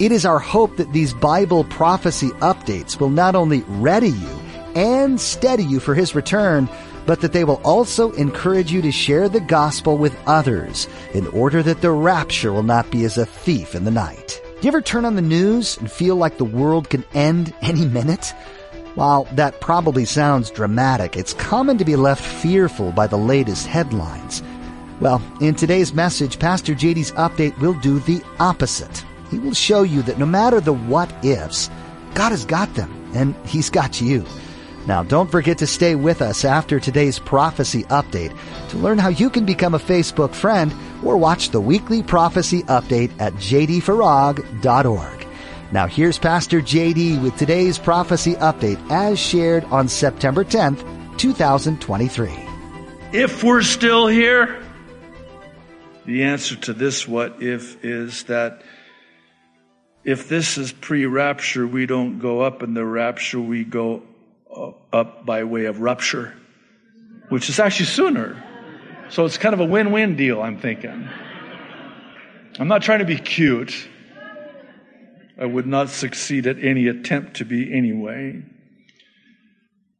It is our hope that these Bible prophecy updates will not only ready you and steady you for His return, but that they will also encourage you to share the gospel with others in order that the rapture will not be as a thief in the night. Do you ever turn on the news and feel like the world can end any minute? While that probably sounds dramatic, it's common to be left fearful by the latest headlines. Well, in today's message, Pastor JD's update will do the opposite. He will show you that no matter the what ifs, God has got them, and He's got you. Now, don't forget to stay with us after today's prophecy update to learn how you can become a Facebook friend or watch the weekly prophecy update at jdfarag.org. Now here's Pastor JD with today's prophecy update as shared on September 10th, 2023. If we're still here, the answer to this what if is that if this is pre rapture, we don't go up in the rapture, we go up by way of rupture, which is actually sooner. So it's kind of a win win deal, I'm thinking. I'm not trying to be cute. I would not succeed at any attempt to be anyway.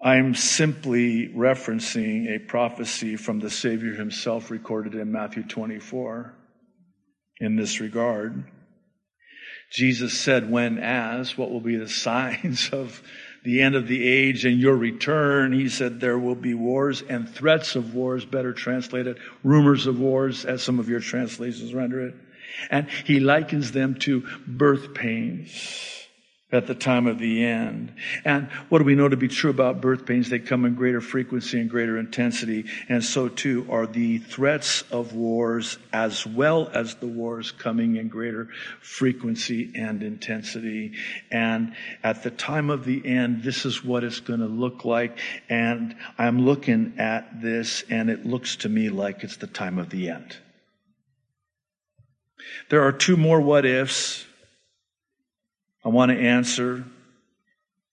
I'm simply referencing a prophecy from the Savior himself recorded in Matthew 24 in this regard. Jesus said, when as, what will be the signs of the end of the age and your return? He said, there will be wars and threats of wars, better translated, rumors of wars, as some of your translations render it. And he likens them to birth pains at the time of the end. And what do we know to be true about birth pains? They come in greater frequency and greater intensity. And so too are the threats of wars as well as the wars coming in greater frequency and intensity. And at the time of the end, this is what it's going to look like. And I'm looking at this and it looks to me like it's the time of the end. There are two more what ifs I want to answer.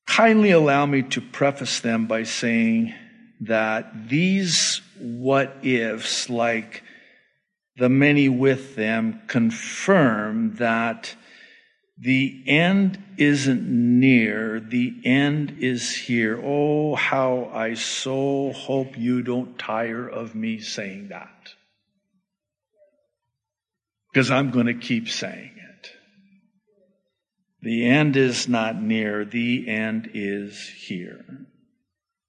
Kindly allow me to preface them by saying that these what ifs, like the many with them, confirm that the end isn't near, the end is here. Oh, how I so hope you don't tire of me saying that because I'm going to keep saying. The end is not near, the end is here.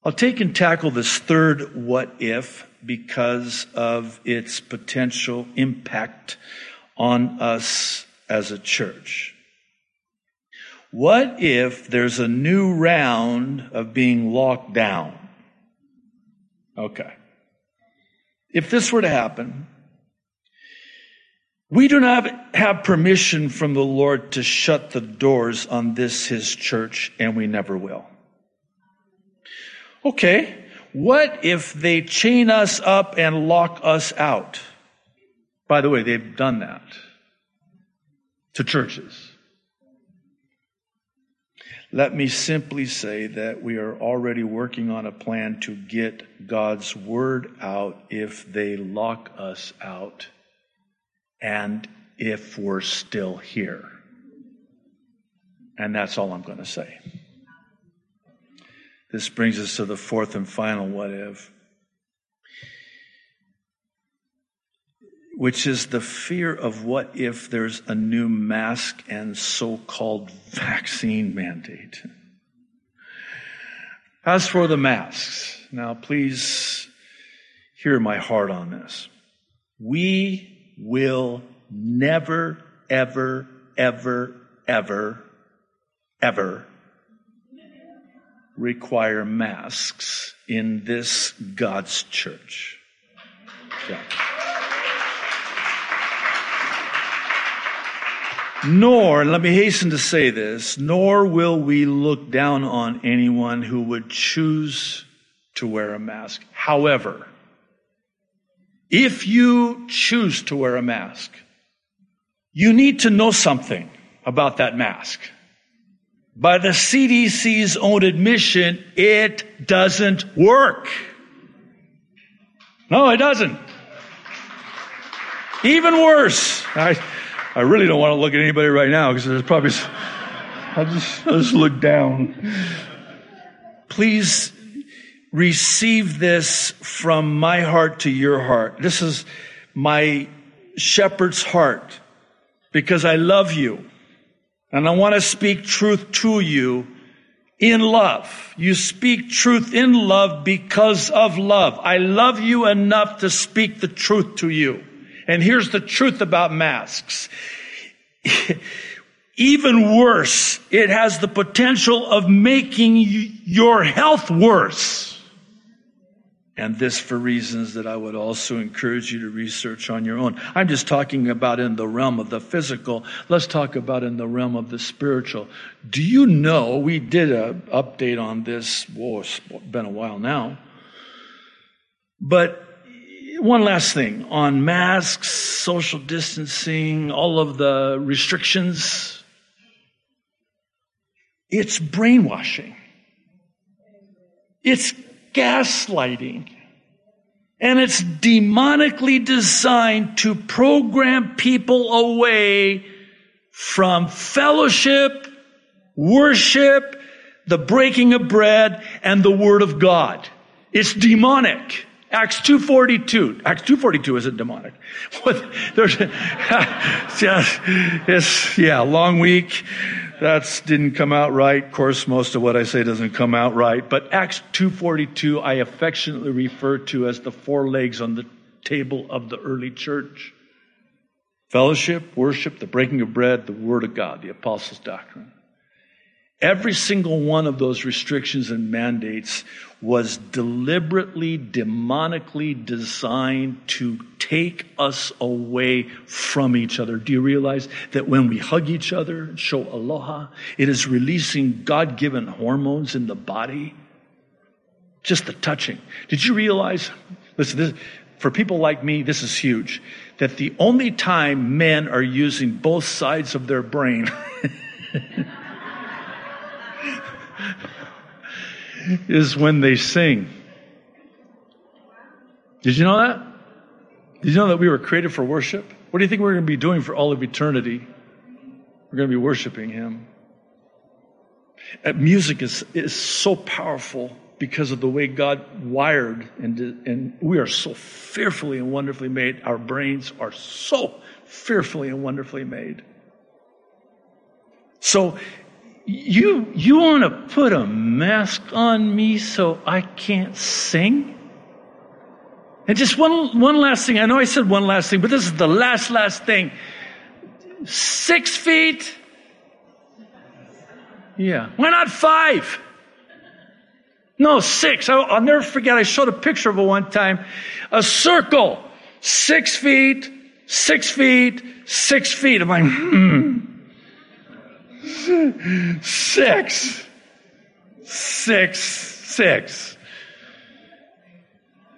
I'll take and tackle this third what if because of its potential impact on us as a church. What if there's a new round of being locked down? Okay. If this were to happen, we do not have permission from the Lord to shut the doors on this, His church, and we never will. Okay, what if they chain us up and lock us out? By the way, they've done that to churches. Let me simply say that we are already working on a plan to get God's word out if they lock us out and if we're still here. And that's all I'm going to say. This brings us to the fourth and final what if, which is the fear of what if there's a new mask and so called vaccine mandate. As for the masks, now please hear my heart on this. We will never, ever, ever, ever, ever require masks in this God's church. Yeah. Nor, let me hasten to say this, nor will we look down on anyone who would choose to wear a mask. However, if you choose to wear a mask, you need to know something about that mask. By the CDC's own admission, it doesn't work. No, it doesn't. Even worse. I, I really don't want to look at anybody right now because there's probably, I'll just, I'll just look down. Please receive this from my heart to your heart. This is my shepherd's heart because I love you and I want to speak truth to you in love. You speak truth in love because of love. I love you enough to speak the truth to you. And here's the truth about masks. Even worse, it has the potential of making your health worse. And this for reasons that I would also encourage you to research on your own. I'm just talking about in the realm of the physical. Let's talk about in the realm of the spiritual. Do you know, we did an update on this, whoa, it's been a while now. But one last thing on masks, social distancing, all of the restrictions. It's brainwashing. It's gaslighting. And it's demonically designed to program people away from fellowship, worship, the breaking of bread, and the Word of God. It's demonic. Acts 2.42. Acts 2.42 isn't demonic. What, there's, yeah, it's, yeah, long week. That didn't come out right. Of course, most of what I say doesn't come out right. But Acts 2.42 I affectionately refer to as the four legs on the table of the early church. Fellowship, worship, the breaking of bread, the word of God, the apostles' doctrine. Every single one of those restrictions and mandates was deliberately, demonically designed to take us away from each other. Do you realize that when we hug each other and show aloha, it is releasing God given hormones in the body? Just the touching. Did you realize? Listen, this, for people like me, this is huge. That the only time men are using both sides of their brain is when they sing. Did you know that? Did you know that we were created for worship? What do you think we're going to be doing for all of eternity? We're going to be worshiping Him. Uh, music is, is so powerful because of the way God wired, and, and we are so fearfully and wonderfully made. Our brains are so fearfully and wonderfully made. So you, you want to put a mask on me so I can't sing? And just one, one last thing. I know I said one last thing, but this is the last, last thing. Six feet? Yeah. Why not five? No, six. I'll, I'll never forget. I showed a picture of it one time. A circle. Six feet, six feet, six feet. I'm like, hmm. Six. Six. Six.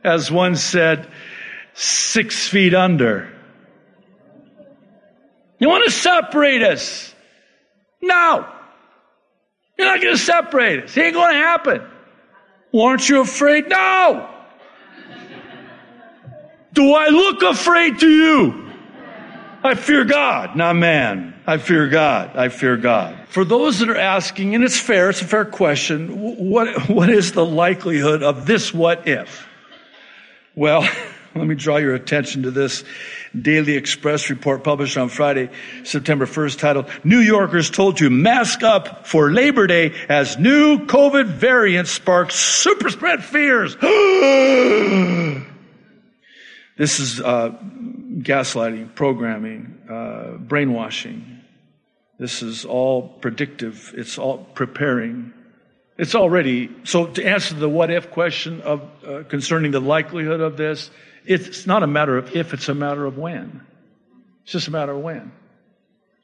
As one said, six feet under. You want to separate us? No. You're not going to separate us. It ain't going to happen. Aren't you afraid? No. Do I look afraid to you? I fear God, not man. I fear God. I fear God. For those that are asking, and it's fair, it's a fair question, what, what is the likelihood of this what if? Well, let me draw your attention to this Daily Express report published on Friday, September 1st, titled New Yorkers told to mask up for Labor Day as new COVID variant sparks super spread fears. this is uh, gaslighting, programming, uh, brainwashing. This is all predictive. It's all preparing. It's already, so to answer the what if question of, uh, concerning the likelihood of this, it's not a matter of if, it's a matter of when. It's just a matter of when.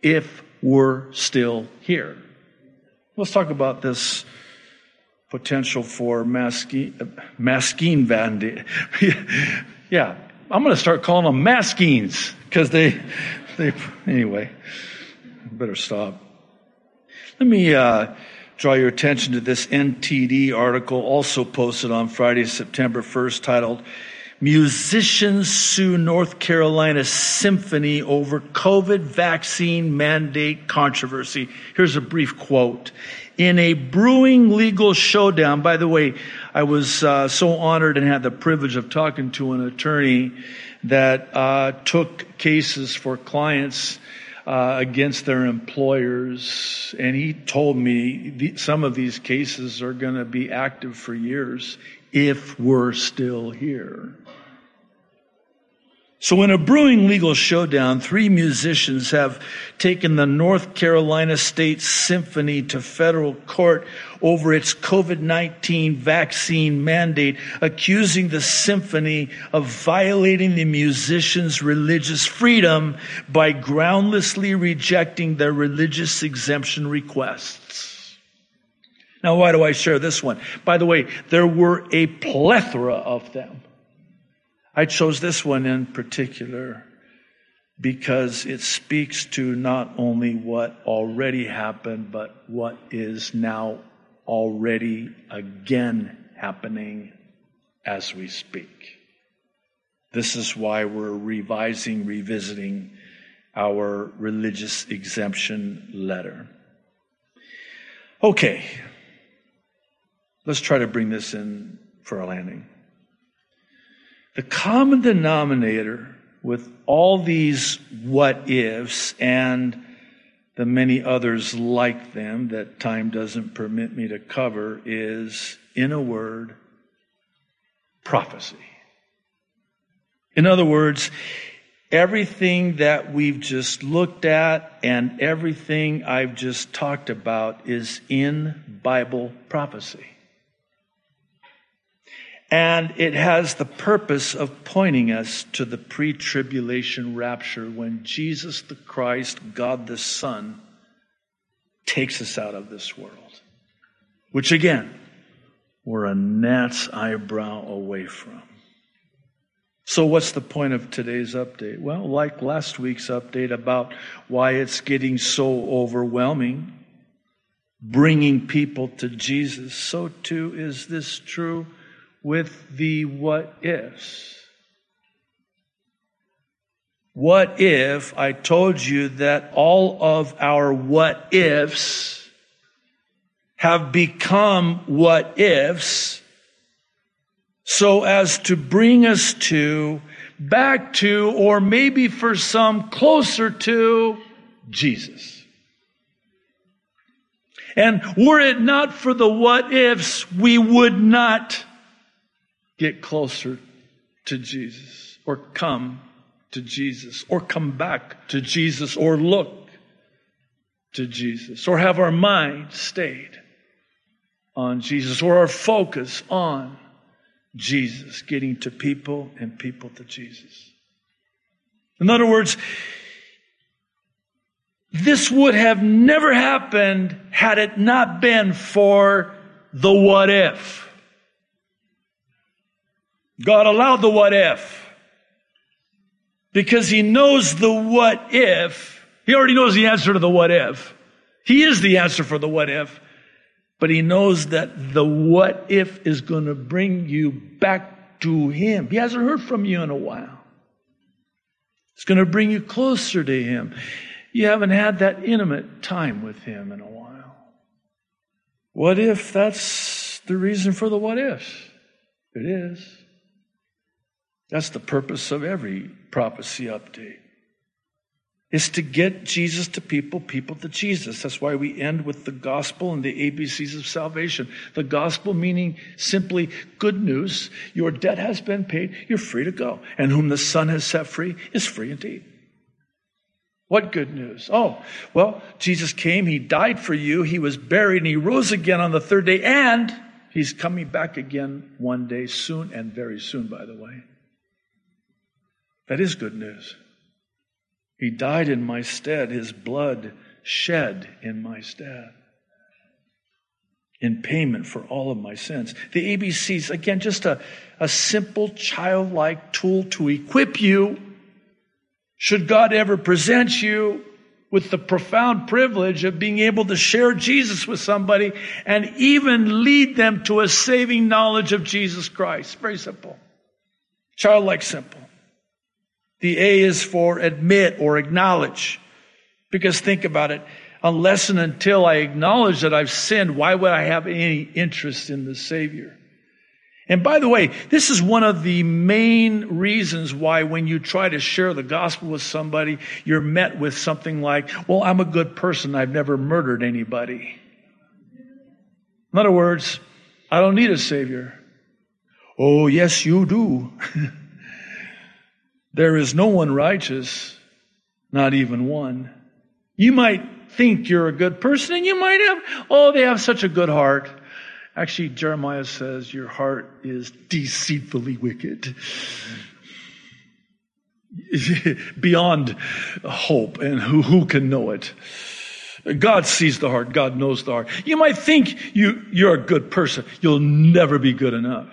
if we're still here. Let's talk about this potential for masking, masking bandit. yeah, I'm going to start calling them maskings because they, they, anyway, better stop. Let me uh, draw your attention to this NTD article also posted on Friday, September 1st, titled Musicians Sue North Carolina Symphony Over COVID Vaccine Mandate Controversy. Here's a brief quote. In a brewing legal showdown, by the way, I was uh, so honored and had the privilege of talking to an attorney that uh, took cases for clients uh, against their employers. And he told me the, some of these cases are going to be active for years if we're still here. So in a brewing legal showdown, three musicians have taken the North Carolina State Symphony to federal court over its COVID-19 vaccine mandate, accusing the symphony of violating the musicians' religious freedom by groundlessly rejecting their religious exemption requests. Now, why do I share this one? By the way, there were a plethora of them. I chose this one in particular because it speaks to not only what already happened, but what is now already again happening as we speak. This is why we're revising, revisiting our religious exemption letter. Okay, let's try to bring this in for a landing. The common denominator with all these what ifs and the many others like them that time doesn't permit me to cover is, in a word, prophecy. In other words, everything that we've just looked at and everything I've just talked about is in Bible prophecy. And it has the purpose of pointing us to the pre tribulation rapture when Jesus the Christ, God the Son, takes us out of this world. Which again, we're a gnat's eyebrow away from. So, what's the point of today's update? Well, like last week's update about why it's getting so overwhelming, bringing people to Jesus, so too is this true with the what ifs. What if I told you that all of our what ifs have become what ifs so as to bring us to, back to, or maybe for some closer to Jesus? And were it not for the what ifs, we would not get closer to Jesus or come to Jesus or come back to Jesus or look to Jesus or have our mind stayed on Jesus or our focus on Jesus, getting to people and people to Jesus. In other words, this would have never happened had it not been for the what if. God allowed the what if. Because he knows the what if. He already knows the answer to the what if. He is the answer for the what if. But he knows that the what if is going to bring you back to him. He hasn't heard from you in a while. It's going to bring you closer to him. You haven't had that intimate time with him in a while. What if that's the reason for the what ifs? It is. That's the purpose of every prophecy update. Is to get Jesus to people, people to Jesus. That's why we end with the gospel and the ABCs of salvation. The gospel meaning simply good news. Your debt has been paid. You're free to go. And whom the Son has set free is free indeed. What good news? Oh, well, Jesus came, He died for you, He was buried, and He rose again on the third day, and He's coming back again one day soon, and very soon, by the way. That is good news. He died in my stead, his blood shed in my stead in payment for all of my sins. The ABCs, again, just a, a simple childlike tool to equip you. Should God ever present you with the profound privilege of being able to share Jesus with somebody and even lead them to a saving knowledge of Jesus Christ. Very simple. Childlike simple. The A is for admit or acknowledge. Because think about it unless and until I acknowledge that I've sinned, why would I have any interest in the Savior? And by the way, this is one of the main reasons why when you try to share the gospel with somebody, you're met with something like, well, I'm a good person. I've never murdered anybody. In other words, I don't need a savior. Oh, yes, you do. there is no one righteous, not even one. You might think you're a good person and you might have, oh, they have such a good heart. Actually, Jeremiah says your heart is deceitfully wicked. Beyond hope, and who, who can know it? God sees the heart. God knows the heart. You might think you, you're a good person. You'll never be good enough.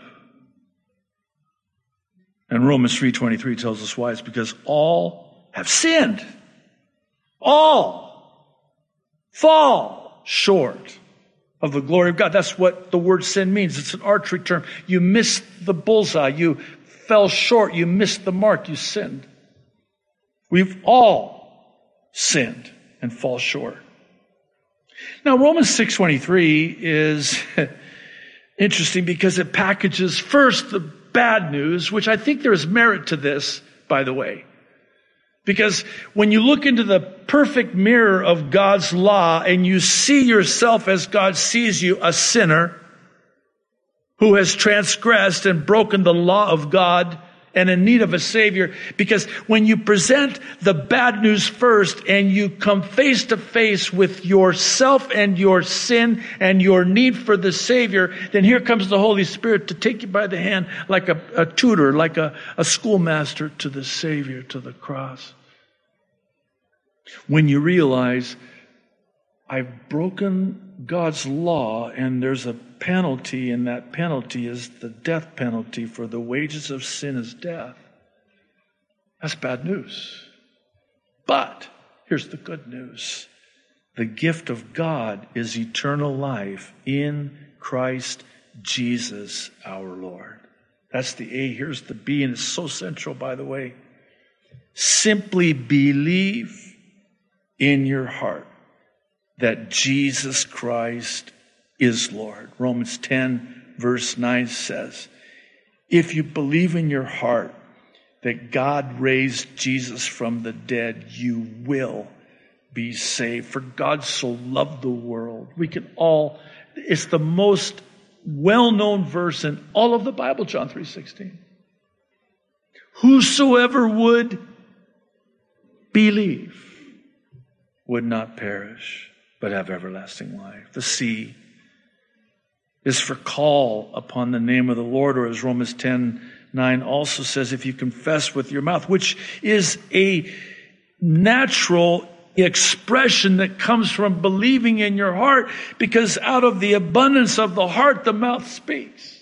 And Romans 3.23 tells us why. It's because all have sinned. All fall short of the glory of God. That's what the word sin means. It's an archery term. You missed the bullseye. You fell short. You missed the mark. You sinned. We've all sinned and fall short. Now Romans 6:23 is interesting because it packages first the bad news, which I think there is merit to this, by the way. Because when you look into the perfect mirror of God's law and you see yourself as God sees you, a sinner who has transgressed and broken the law of God and in need of a savior, because when you present the bad news first and you come face to face with yourself and your sin and your need for the savior, then here comes the Holy Spirit to take you by the hand like a, a tutor, like a, a schoolmaster to the savior, to the cross. When you realize I've broken God's law and there's a penalty, and that penalty is the death penalty, for the wages of sin is death. That's bad news. But here's the good news the gift of God is eternal life in Christ Jesus our Lord. That's the A. Here's the B, and it's so central, by the way. Simply believe in your heart that Jesus Christ is Lord. Romans 10, verse 9 says, If you believe in your heart that God raised Jesus from the dead, you will be saved. For God so loved the world. We can all, it's the most well-known verse in all of the Bible, John 3.16. Whosoever would believe would not perish, but have everlasting life. The C is for call upon the name of the Lord, or as Romans 10 9 also says, if you confess with your mouth, which is a natural expression that comes from believing in your heart, because out of the abundance of the heart, the mouth speaks.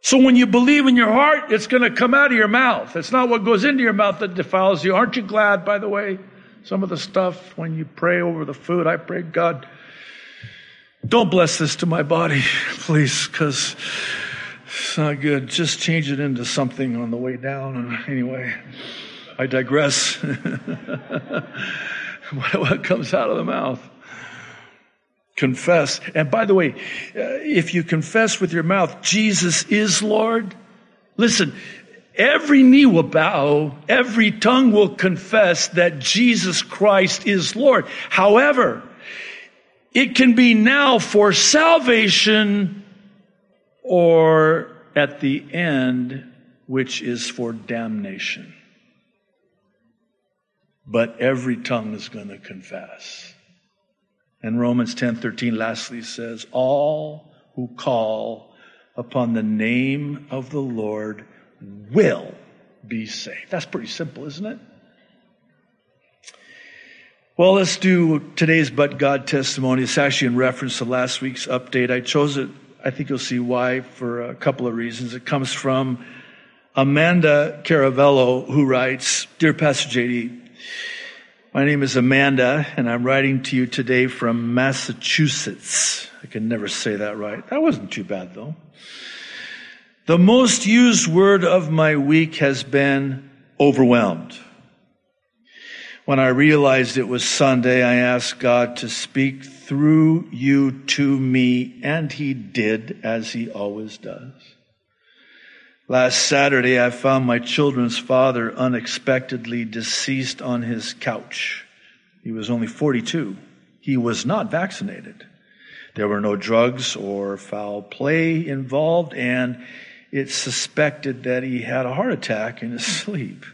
So when you believe in your heart, it's going to come out of your mouth. It's not what goes into your mouth that defiles you. Aren't you glad, by the way? Some of the stuff when you pray over the food, I pray, God, don't bless this to my body, please, because it's not good. Just change it into something on the way down. Anyway, I digress. what comes out of the mouth? Confess. And by the way, uh, if you confess with your mouth, Jesus is Lord, listen, every knee will bow, every tongue will confess that Jesus Christ is Lord. However, it can be now for salvation or at the end, which is for damnation. But every tongue is going to confess. And Romans 10:13 lastly says, "All who call upon the name of the Lord will be saved. That's pretty simple, isn't it? Well, let's do today's But God testimony. It's actually in reference to last week's update. I chose it, I think you'll see why, for a couple of reasons. It comes from Amanda Caravello, who writes Dear Pastor JD, my name is Amanda, and I'm writing to you today from Massachusetts. I can never say that right. That wasn't too bad, though. The most used word of my week has been overwhelmed. When I realized it was Sunday, I asked God to speak through you to me, and He did, as He always does. Last Saturday, I found my children's father unexpectedly deceased on his couch. He was only 42. He was not vaccinated. There were no drugs or foul play involved, and it's suspected that he had a heart attack in his sleep.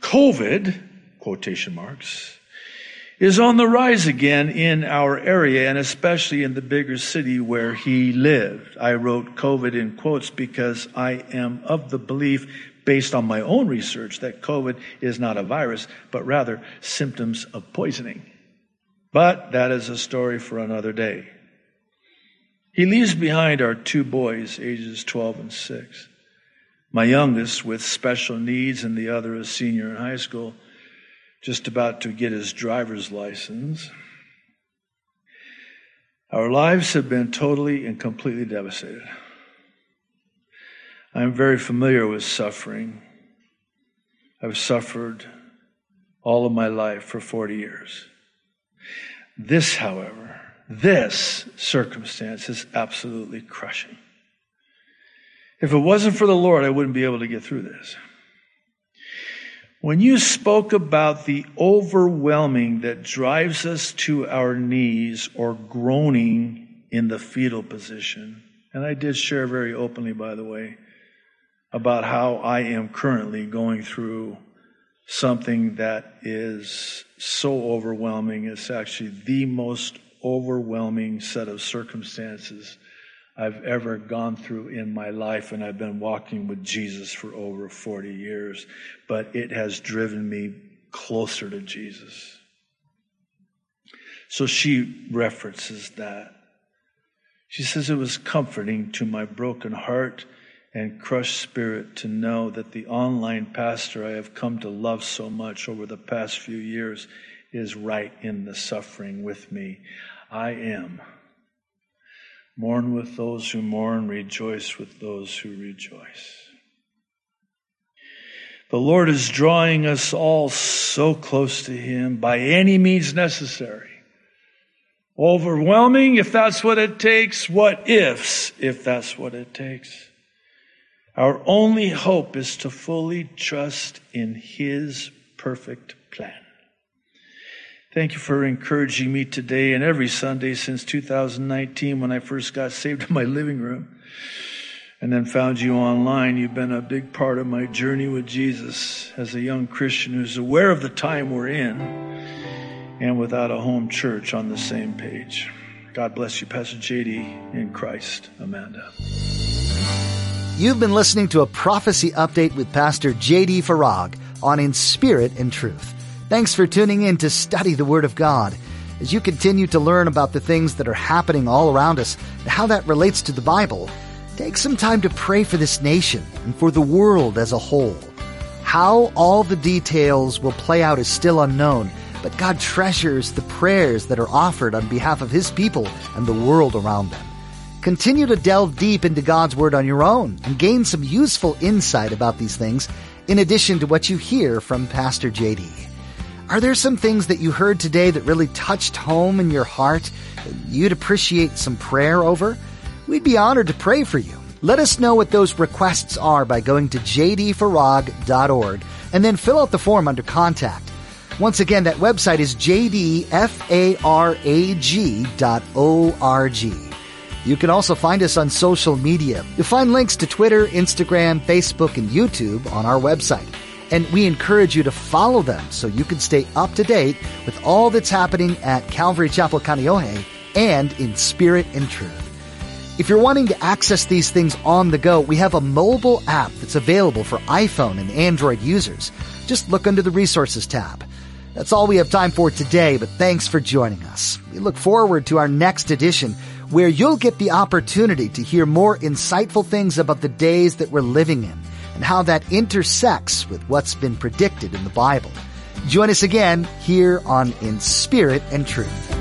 COVID quotation marks, is on the rise again in our area and especially in the bigger city where he lived. I wrote COVID in quotes because I am of the belief based on my own research that COVID is not a virus, but rather symptoms of poisoning. But that is a story for another day. He leaves behind our two boys, ages 12 and 6. My youngest with special needs and the other a senior in high school just about to get his driver's license. Our lives have been totally and completely devastated. I'm very familiar with suffering. I've suffered all of my life for 40 years. This, however, this circumstance is absolutely crushing. If it wasn't for the Lord, I wouldn't be able to get through this. When you spoke about the overwhelming that drives us to our knees or groaning in the fetal position, and I did share very openly, by the way, about how I am currently going through something that is so overwhelming. It's actually the most overwhelming set of circumstances I've ever gone through in my life, and I've been walking with Jesus for over 40 years, but it has driven me closer to Jesus. So she references that. She says it was comforting to my broken heart and crushed spirit to know that the online pastor I have come to love so much over the past few years is right in the suffering with me. I am. Mourn with those who mourn, rejoice with those who rejoice. The Lord is drawing us all so close to Him by any means necessary. Overwhelming if that's what it takes. What ifs if that's what it takes. Our only hope is to fully trust in His perfect plan. Thank you for encouraging me today and every Sunday since 2019 when I first got saved in my living room and then found you online. You've been a big part of my journey with Jesus as a young Christian who's aware of the time we're in and without a home church on the same page. God bless you, Pastor JD in Christ, Amanda. You've been listening to a prophecy update with Pastor JD Farag on In Spirit and Truth. Thanks for tuning in to study the Word of God. As you continue to learn about the things that are happening all around us and how that relates to the Bible, take some time to pray for this nation and for the world as a whole. How all the details will play out is still unknown, but God treasures the prayers that are offered on behalf of His people and the world around them. Continue to delve deep into God's Word on your own and gain some useful insight about these things in addition to what you hear from Pastor JD. Are there some things that you heard today that really touched home in your heart that you'd appreciate some prayer over? We'd be honored to pray for you. Let us know what those requests are by going to jdfarag.org and then fill out the form under contact. Once again, that website is jdfarag.org. You can also find us on social media. You'll find links to Twitter, Instagram, Facebook, and YouTube on our website and we encourage you to follow them so you can stay up to date with all that's happening at Calvary Chapel Kaneohe and in spirit and truth. If you're wanting to access these things on the go, we have a mobile app that's available for iPhone and Android users. Just look under the resources tab. That's all we have time for today, but thanks for joining us. We look forward to our next edition where you'll get the opportunity to hear more insightful things about the days that we're living in and how that intersects with what's been predicted in the Bible. Join us again here on In Spirit and Truth.